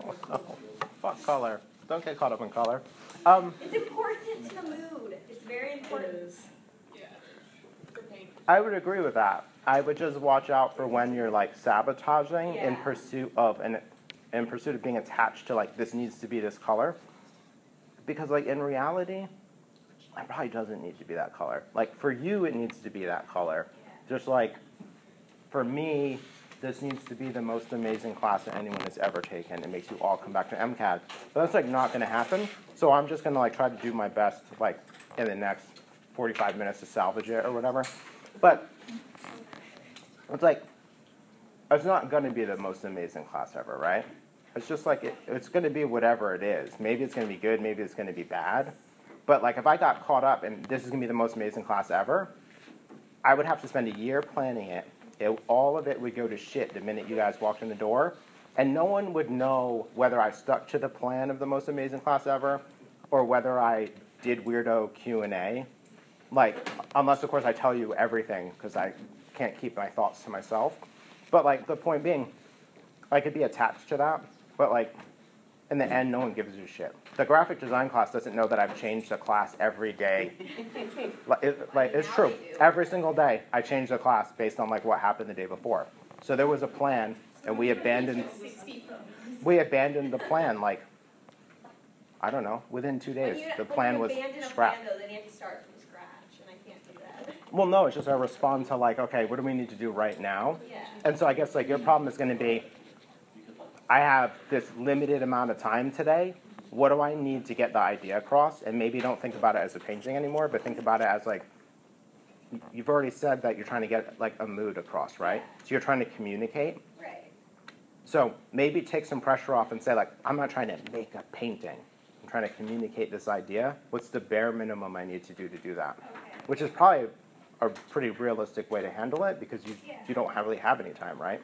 Fuck color. Don't get caught up in color. Um, It's important to the mood. It's very important. Yeah. I would agree with that. I would just watch out for when you're like sabotaging in pursuit of and in pursuit of being attached to like this needs to be this color. Because like in reality, it probably doesn't need to be that color. Like for you it needs to be that color. Just like for me, this needs to be the most amazing class that anyone has ever taken. It makes you all come back to MCAD. But that's like not gonna happen. So I'm just gonna like try to do my best like in the next 45 minutes to salvage it or whatever. But it's like it's not gonna be the most amazing class ever, right? It's just like it, it's gonna be whatever it is. Maybe it's gonna be good, maybe it's gonna be bad. But like if I got caught up and this is gonna be the most amazing class ever, I would have to spend a year planning it. It. All of it would go to shit the minute you guys walked in the door, and no one would know whether I stuck to the plan of the most amazing class ever, or whether I did weirdo Q and A. Like, unless of course I tell you everything because I can't keep my thoughts to myself. But like the point being, I could be attached to that, but like in the end, no one gives a shit. The graphic design class doesn't know that I've changed the class every day. Like, it, like it's true. Every single day, I change the class based on like what happened the day before. So there was a plan, and we abandoned. We abandoned the plan like. I don't know. Within two days, you, the plan was scrapped. plan, though, then you have to start from scratch, and I can't do that. Well, no, it's just I respond to like, okay, what do we need to do right now? Yeah. And so I guess like your problem is going to be, I have this limited amount of time today. What do I need to get the idea across? And maybe don't think about it as a painting anymore, but think about it as like, you've already said that you're trying to get like a mood across, right? So you're trying to communicate. Right. So maybe take some pressure off and say like, I'm not trying to make a painting. I'm trying to communicate this idea. What's the bare minimum I need to do to do that? Okay. Which is probably a pretty realistic way to handle it because you Yeah. you don't really have any time, right?